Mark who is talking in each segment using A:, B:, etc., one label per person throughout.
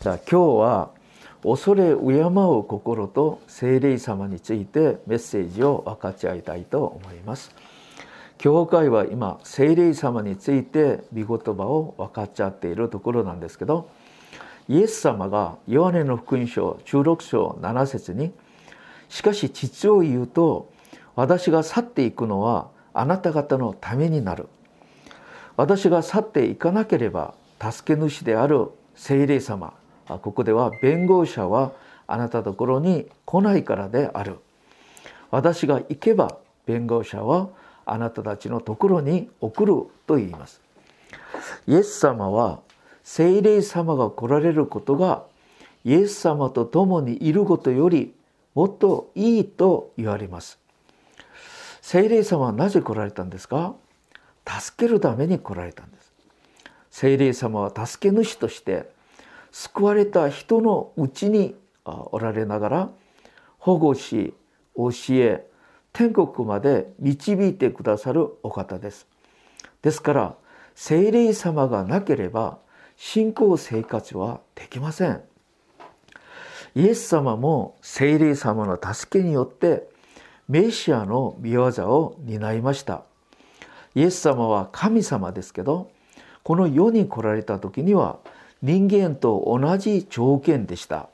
A: じゃあ今日は恐れ敬う心と聖霊様についてメッセージを分かち合いたいと思います。教会は今聖霊様について御言葉を分かち合っているところなんですけどイエス様がヨハネの福音書16章7節にしかし実を言うと私が去っていくのはあなた方のためになる。私が去っていかなければ助け主である聖霊様ここでは弁護者はあなたところに来ないからである。私が行けば弁護者はあなたたちのところに送ると言います。イエス様は聖霊様が来られることがイエス様と共にいることよりもっといいと言われます。聖霊様はなぜ来られたんですか？助けるために来られたんです。聖霊様は助け主として救われた人のうちにおられながら保護し教え天国まで導いてくださるお方です。ですから聖霊様がなければ信仰生活はできません。イエス様も聖霊様の助けによってメシアの御業を担いました。イエス様は神様ですけどこの世に来られた時には人間と同じ条件でした。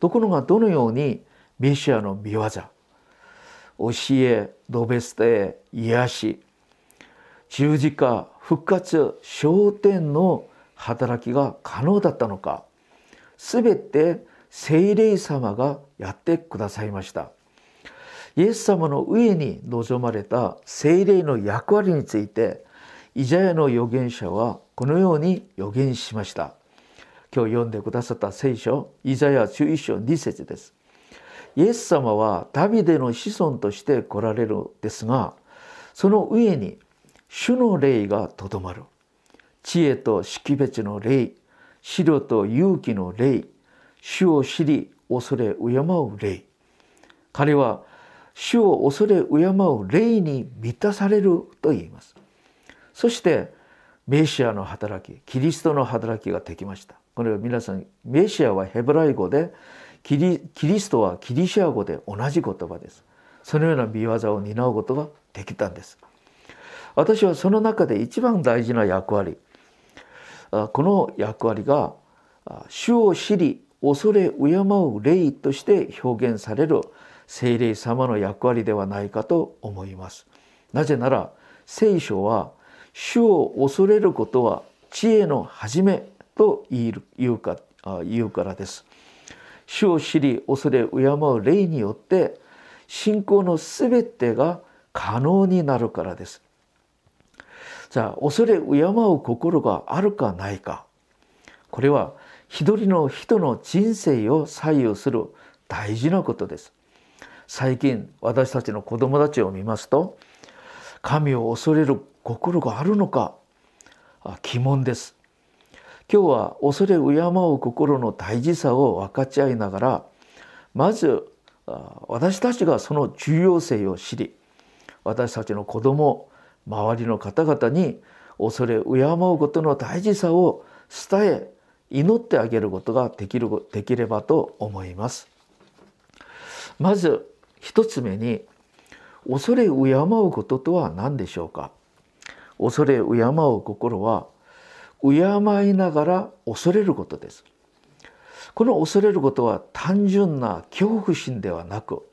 A: ところがどのようにメシアの御業教えドベステ癒し十字架復活昇天の働きが可能だったのか全て聖霊様がやってくださいました。イエス様の上に望まれた聖霊の役割についてイザヤの預言者はこのように予言しました。今日読んでくださった聖書イザヤ11章2節です。イエス様はダビデの子孫として来られるですがその上に主の霊がとどまる。知恵と識別の霊白と勇気の霊主を知り恐れ敬う霊。彼は主を恐れ敬う霊に満たされると言います。そしてメシアの働きキリストの働きができました。これは皆さんメシアはヘブライ語でキリキリストはキリシア語で同じ言葉です。そのような見業を担うことができたんです。私はその中で一番大事な役割この役割が主を知り恐れ敬う霊として表現される聖霊様の役割ではないかと思います。なぜなら聖書は主を恐れることは知恵の始めと言うか言うからです。主を知り恐れ敬う霊によって信仰のすべてが可能になるからです。じゃあ恐れ敬う心があるかないか。これは一人の人の人生を左右する大事なことです。最近私たちの子供たちを見ますと神を恐れる心があるのか疑問です。今日は恐れ敬う心の大事さを分かち合いながらまず私たちがその重要性を知り私たちの子供周りの方々に恐れ敬うことの大事さを伝え祈ってあげることができるできればと思います。まず一つ目に恐れ敬うこととは何でしょうか？恐れ敬う心は敬いながら恐れることです。この恐れることは単純な恐怖心ではなく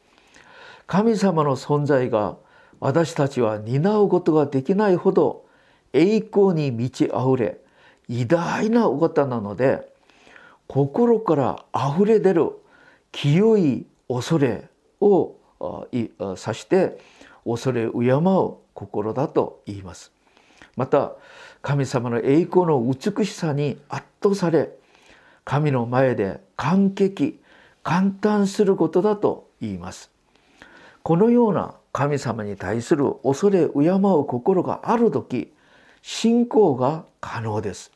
A: 神様の存在が私たちは担うことができないほど栄光に満ち溢れ偉大なお方なので心から溢れ出る清い恐れを指して恐れ敬う心だと言います。また神様の栄光の美しさに圧倒され神の前で感激感嘆することだと言います。このような神様に対する恐れ敬う心がある時信仰が可能です。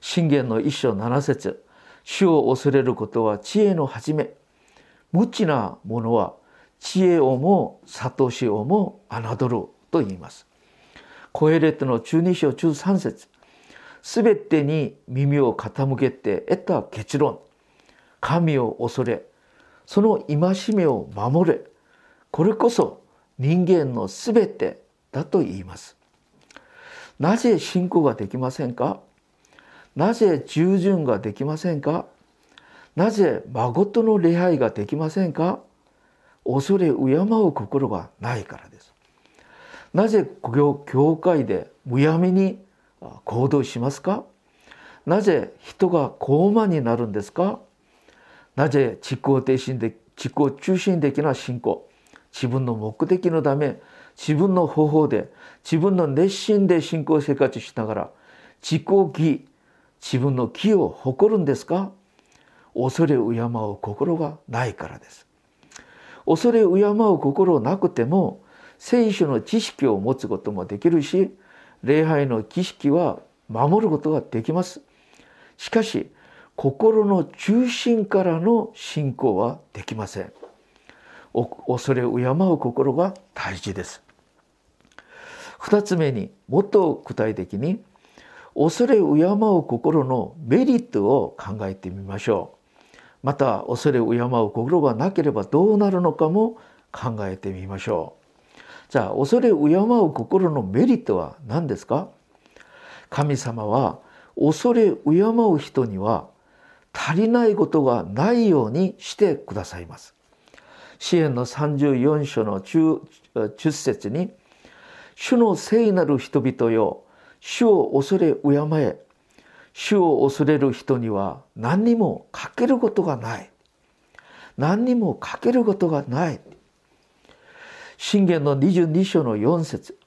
A: 信玄の一章七節主を恐れることは知恵の始め無知なものは知恵をも悟しをも侮ると言います。コエレットの中二章中三節。全てに耳を傾けて得た結論。神を恐れ。その戒めを守れ。これこそ人間の全てだと言います。なぜ信仰ができませんか？なぜ従順ができませんか？なぜ誠の礼拝ができませんか？恐れ敬う心がないからです。なぜ教会でむやみに行動しますか？なぜ人が高慢になるんですか？なぜ自己停止で自己中心的な信仰？自分の目的のため自分の方法で自分の熱心で信仰生活しながら自己義自分の義を誇るんですか？恐れ敬う心がないからです。恐れ敬う心なくても聖書の知識を持つこともできるし礼拝の儀式は守ることができます。しかし心の中心からの信仰はできません。恐れ敬う心が大事です。二つ目にもっと具体的に恐れ敬う心のメリットを考えてみましょう。また恐れ敬う心がなければどうなるのかも考えてみましょう。じゃあ恐れ敬う心のメリットは何ですか？神様は恐れ敬う人には足りないことがないようにしてくださいます。支援の34章の10節に「主の聖なる人々よ主を恐れ敬え。主を恐れる人には何にもかけることがない。何にもかけることがない。信玄の22章の4節。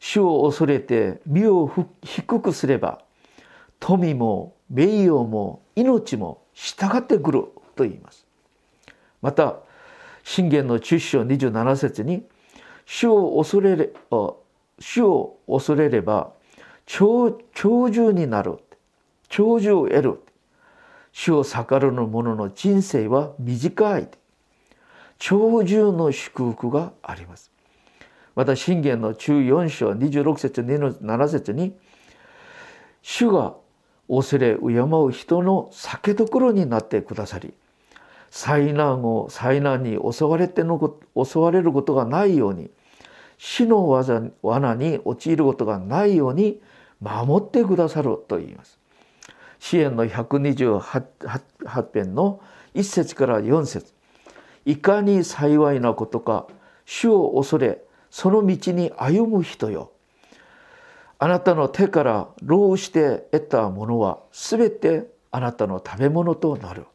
A: 主を恐れて身を低くすれば富も名誉も命も従ってくると言います。また信玄の10章27節に主を恐れれ主を恐れれば長寿になる長寿を得る主を逆らう者の人生は短い長寿の祝福がありますまた信玄の14章26節27節に主が恐れ敬う人の酒どころになってくださり災難を災難に襲われての襲われることがないように死の罠に陥ることがないように守ってくださると言います。支援の128編の1節から4節いかに幸いなことか主を恐れその道に歩む人よ。あなたの手から労して得たものはすべてあなたの食べ物となる。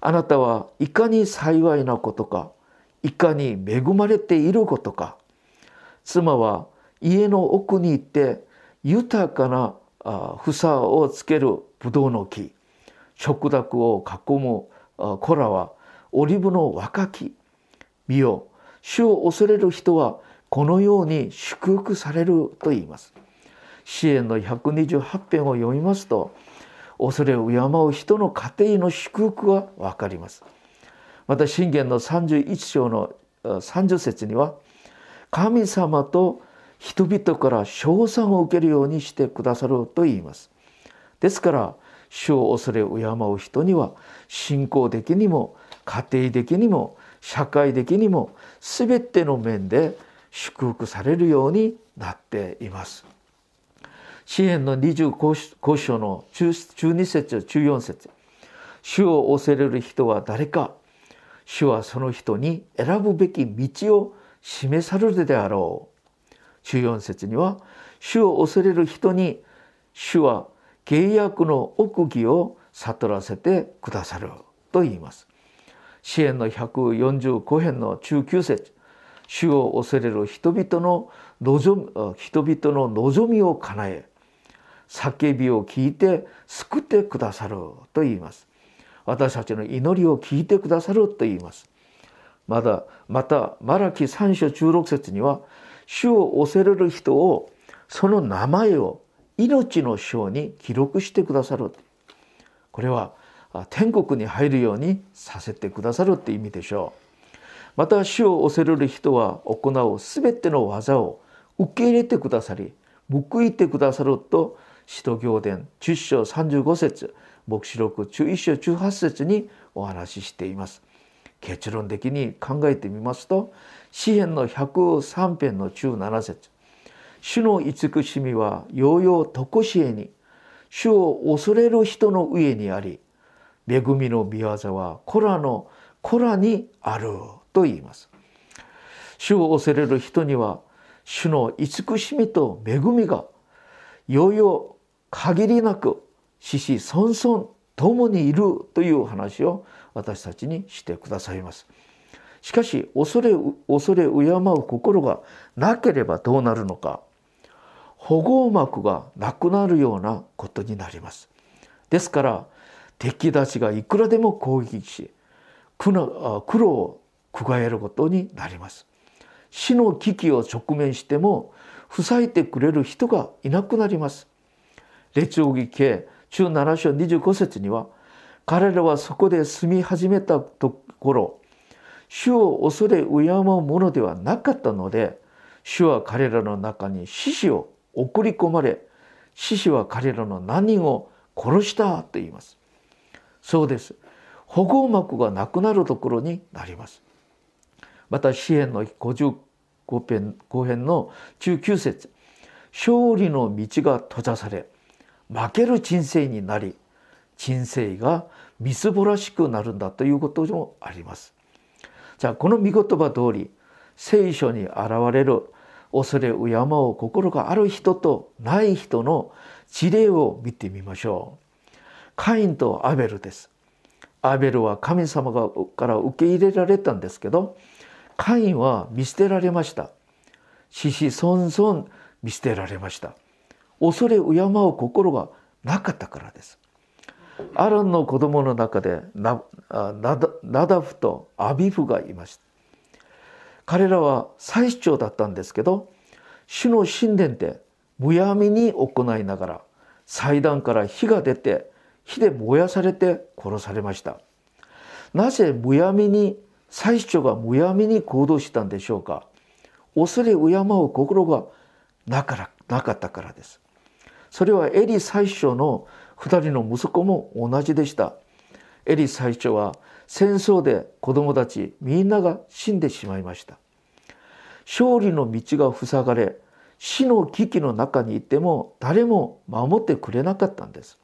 A: あなたはいかに幸いなことかいかに恵まれていることか。妻は家の奥に行って豊かな房をつけるブドウの木食卓を囲む子らはオリブの若き見よ主を恐れる人はこのように祝福されると言います。支援の128編を読みますと恐れを敬う人の家庭の祝福が分かります。また信玄の31章の30節には神様と人々から称賛を受けるようにしてくださると言います。ですから主を恐れ敬う人には信仰的にも家庭的にも社会的にも全ての面で祝福されるようになっています。詩篇の25章の12節14節。主を恐れる人は誰か。主はその人に選ぶべき道を示されるであろう。14節には主を恐れる人に主は契約の奥義を悟らせてくださると言います。支援の145編の19節主を恐れる人々の望人々の望みを叶え叫びを聞いて救ってくださると言います。私たちの祈りを聞いてくださると言います。またまたマラキ3章16節には主を恐れる人をその名前を命の章に記録してくださるこれは天国に入るようにさせてくださるって意味でしょうまた主を恐れる人は行う全ての技を受け入れてくださり報いてくださると使徒行伝10章35節黙示録11章18節にお話ししています。結論的に考えてみますと詩篇の103編の17節主の慈しみはようようとこしえに主を恐れる人の上にあり恵みの御業は子らの子らにあると言います。主を恐れる人には主の慈しみと恵みがようよ限りなく死死孫々共にいるという話を私たちにしてくださいます。しかし恐れ恐れ敬う心がなければどうなるのか保護膜がなくなるようなことになります。ですから敵たちがいくらでも攻撃し苦労を加えることになります。死の危機を直面しても塞いでくれる人がいなくなります。列王記系中7章25節には彼らはそこで住み始めたところ主を恐れ敬うものではなかったので主は彼らの中に獅子を送り込まれ獅子は彼らの何人を殺したと言います。そうです。保護膜がなくなるところになります。また支援の55編後編の19節。勝利の道が閉ざされ負ける人生になり人生がみすぼらしくなるんだということもあります。じゃあこの見言葉通り聖書に現れる恐れ敬う心がある人とない人の事例を見てみましょう。カインとアベルです。アベルは神様から受け入れられたんですけどカインは見捨てられました。死死孫々見捨てられました。恐れ敬う心がなかったからです。アロンの子供の中でナダフとアビフがいました。彼らは祭司長だったんですけど主の神殿でむやみに行いながら祭壇から火が出て火で燃やされて殺されました。なぜむやみに祭司長がむやみに行動したんでしょうか？恐れ敬う心がなかなかったからです。それはエリ最初の2人の息子も同じでした。エリ最初は戦争で子供たちみんなが死んでしまいました。勝利の道が塞がれ死の危機の中にいても誰も守ってくれなかったんです。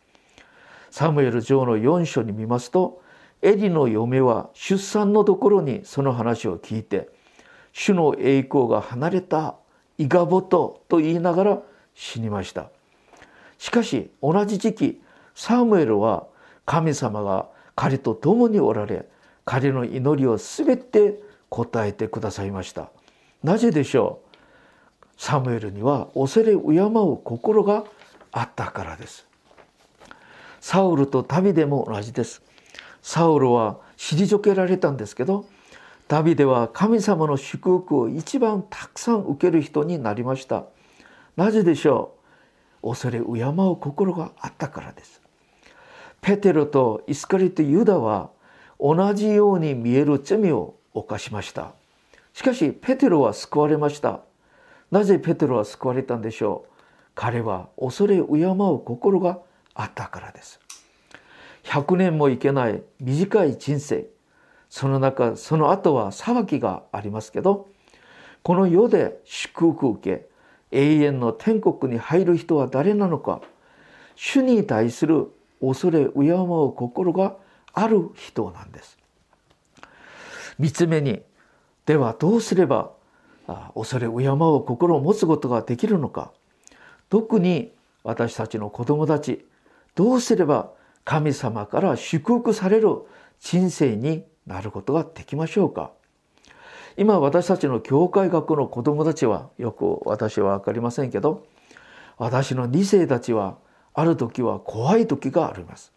A: サムエル城の4章に見ますとエリの嫁は出産のところにその話を聞いて主の栄光が離れたイガボトと言いながら死にました。しかし同じ時期サムエルは神様が彼と共におられ彼の祈りを全て答えてくださいました。なぜでしょう？サムエルには恐れ敬う心があったからです。サウルとダビデも同じです。サウルは退けられたんですけどダビデは神様の祝福を一番たくさん受ける人になりました。なぜでしょう？恐れ敬う心があったからです。ペテロとイスカリト・ユダは同じように見える罪を犯しました。しかしペテロは救われました。なぜペテロは救われたんでしょう？彼は恐れ敬う心があったからです。100年もいけない短い人生。その中その後は裁きがありますけどこの世で祝福受け永遠の天国に入る人は誰なのか主に対する恐れ敬う心がある人なんです。三つ目にではどうすれば恐れ敬う心を持つことができるのか。特に私たちの子供たちどうすれば神様から祝福される人生になることができましょうか？今私たちの教会学の子供たちはよく私は分かりませんけど私の2世たちはある時は怖い時があります。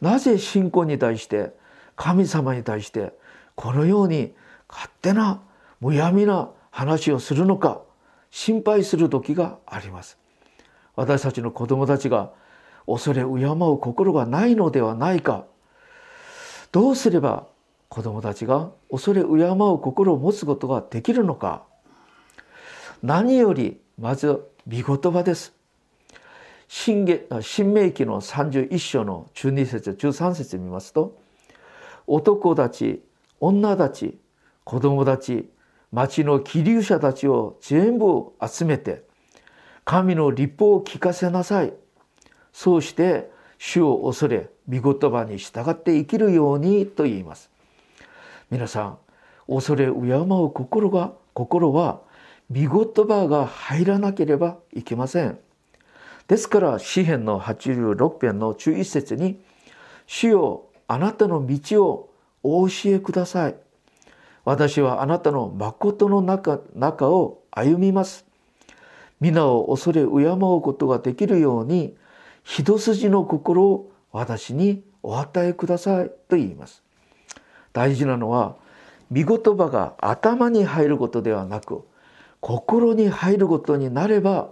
A: なぜ信仰に対して神様に対してこのように勝手なむやみな話をするのか心配する時があります。私たちの子供たちが恐れ敬う心がないのではないか。どうすれば子供たちが恐れ敬う心を持つことができるのか。何よりまず御言葉です。新新明記の31章の12節13節見ますと男たち女たち子供たち町の気流者たちを全部集めて神の立法を聞かせなさい。そうして主を恐れ御言葉に従って生きるようにと言います。皆さん恐れ敬う心が心は御言葉が入らなければいけません。ですから詩篇の86編の11節に「主よあなたの道をお教えください」「私はあなたの誠の中中を歩みます」「皆を恐れ敬うことができるように一筋の心を私にお与えください」と言います。大事なのは御言葉が頭に入ることではなく心に入ることになれば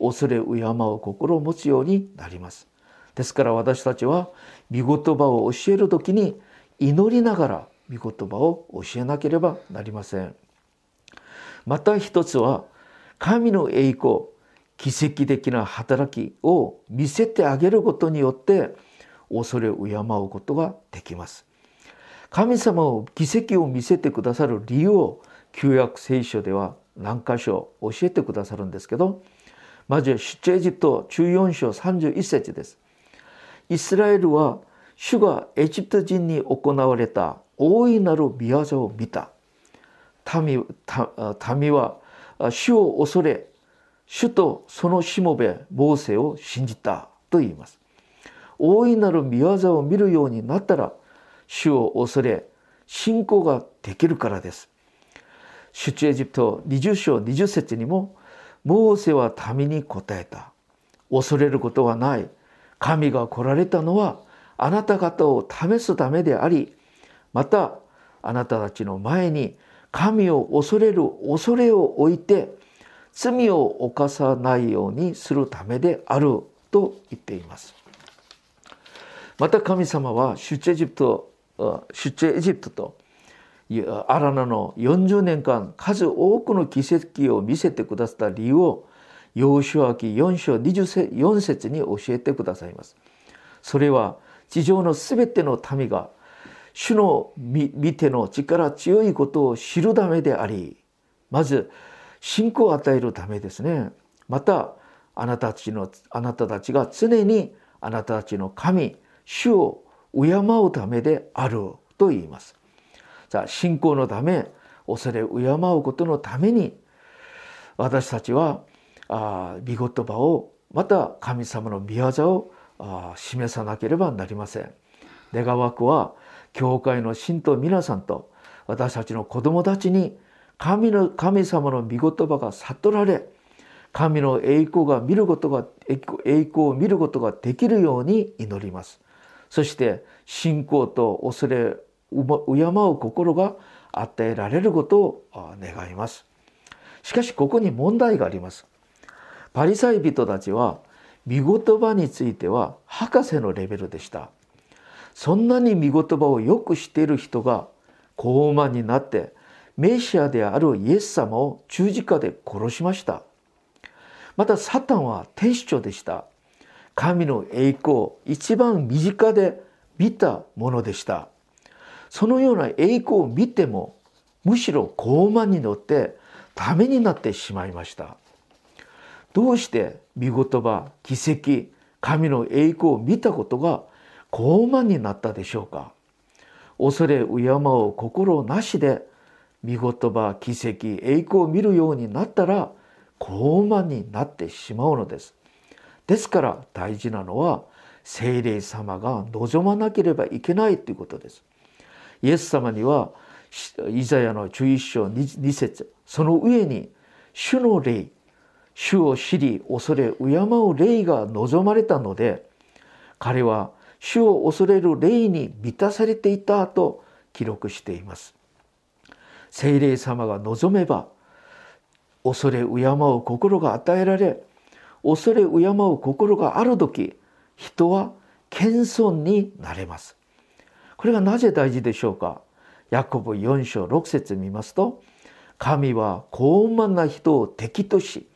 A: 恐れ敬う心を持つようになりますですから私たちは御言葉を教える時に祈りながら御言葉を教えなければなりませんまた一つは神の栄光奇跡的な働きを見せてあげることによって恐れ敬うことができます神様を奇跡を見せてくださる理由を旧約聖書では何箇所教えてくださるんですけどまず出エジプト14章31節です。イスラエルは主がエジプト人に行われた大いなる御業を見た。民は主を恐れ主とそのしもべモーセを信じたと言います。大いなる御業を見るようになったら主を恐れ信仰ができるからです。出エジプト20章20節にもモーセは民に答えた。恐れることはない。神が来られたのはあなた方を試すためであり、またあなたたちの前に神を恐れる恐れを置いて罪を犯さないようにするためであると言っています。また神様は出エジプト出エジプトとアラナの40年間数多くの奇跡を見せてくださった理由を幼少期4章24節に教えてくださいます。それは地上のすべての民が主の見ての力強いことを知るためでありまず信仰を与えるためですねまたあなたたちのあなたたちが常にあなたたちの神主を敬うためであると言います。さあ信仰のため恐れ敬うことのために私たちはあ御言葉をまた神様の御業をあ示さなければなりません。願わくは教会の信徒皆さんと私たちの子供たちに神の神様の御言葉が悟られ神の栄光が見ることが栄光を見ることができるように祈ります。そして信仰と恐れ敬う心が与えられることを願います。しかしここに問題があります。パリサイ人たちは御言葉については博士のレベルでした。そんなに御言葉をよく知っている人が高慢になってメシアであるイエス様を十字架で殺しました。またサタンは天使長でした。神の栄光を一番身近で見たものでした。そのような栄光を見てもむしろ傲慢に乗ってためになってしまいましたどうして見言葉奇跡神の栄光を見たことが傲慢になったでしょうか？恐れ敬う心なしで見言葉奇跡栄光を見るようになったら傲慢になってしまうのです。ですから大事なのは聖霊様が望まなければいけないということです。イエス様にはイザヤの11章2節その上に主の霊主を知り恐れ敬う霊が望まれたので彼は主を恐れる霊に満たされていたと記録しています。聖霊様が望めば恐れ敬う心が与えられ恐れ敬う心がある時人は謙遜になれます。これがなぜ大事でしょうか？ヤコブ4章6節見ますと神は高慢な人を敵とし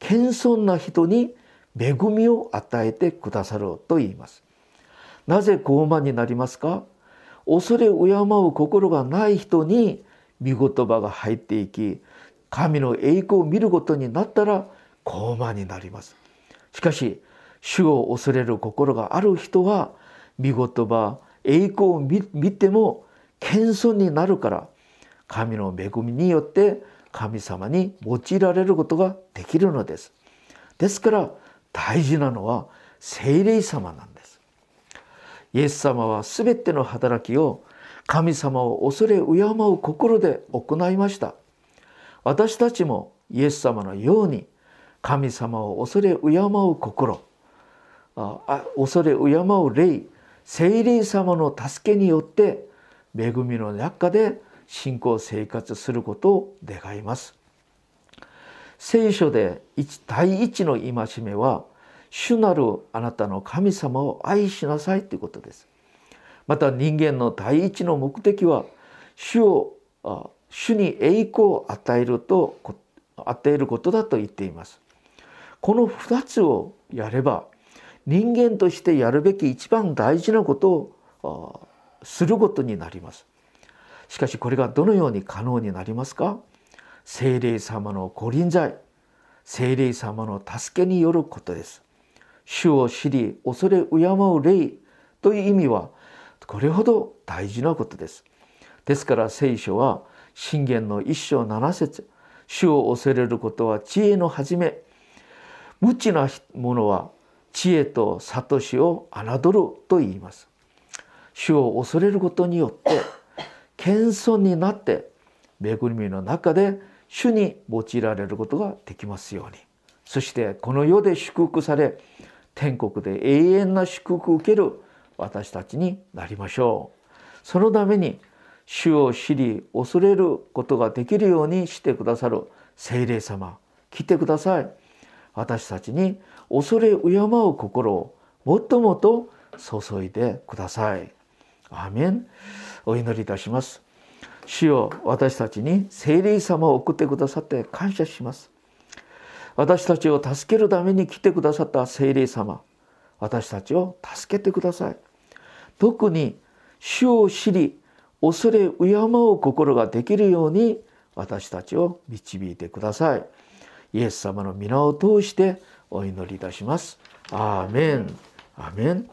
A: 謙遜な人に恵みを与えてくださると言います。なぜ傲慢になりますか？恐れ敬う心がない人に御言葉が入っていき神の栄光を見ることになったら傲慢になります。しかし主を恐れる心がある人は御言葉栄光を見ても謙遜になるから神の恵みによって神様に用いられることができるのです。ですから大事なのは聖霊様なんです。イエス様は全ての働きを神様を恐れ敬う心で行いました。私たちもイエス様のように神様を恐れ敬う心恐れ敬う霊聖霊様の助けによって恵みの中で信仰生活することを願います。聖書で第一の戒めは主なるあなたの神様を愛しなさいということです。また人間の第一の目的は主を主に栄光を与えると与えることだと言っています。この2つをやれば人間としてやるべき一番大事なことをすることになります。しかしこれがどのように可能になりますか？聖霊様の御臨在聖霊様の助けによることです。主を知り恐れ敬う霊という意味はこれほど大事なことです。ですから聖書は信玄の一章七節主を恐れることは知恵の始め無知なものは知恵と悟しを侮ると言います。主を恐れることによって謙遜になって恵みの中で主に用いられることができますように。そしてこの世で祝福され天国で永遠な祝福を受ける私たちになりましょう。そのために主を知り恐れることができるようにしてくださる聖霊様来てください。私たちに恐れ敬う心をもっともっと注いでください。アーメン。お祈りいたします。主よ私たちに聖霊様を送ってくださって感謝します。私たちを助けるために来てくださった聖霊様私たちを助けてください。特に主を知り恐れ敬う心ができるように私たちを導いてください。イエス様の皆を通してお祈りいたします。アーメン。アーメン。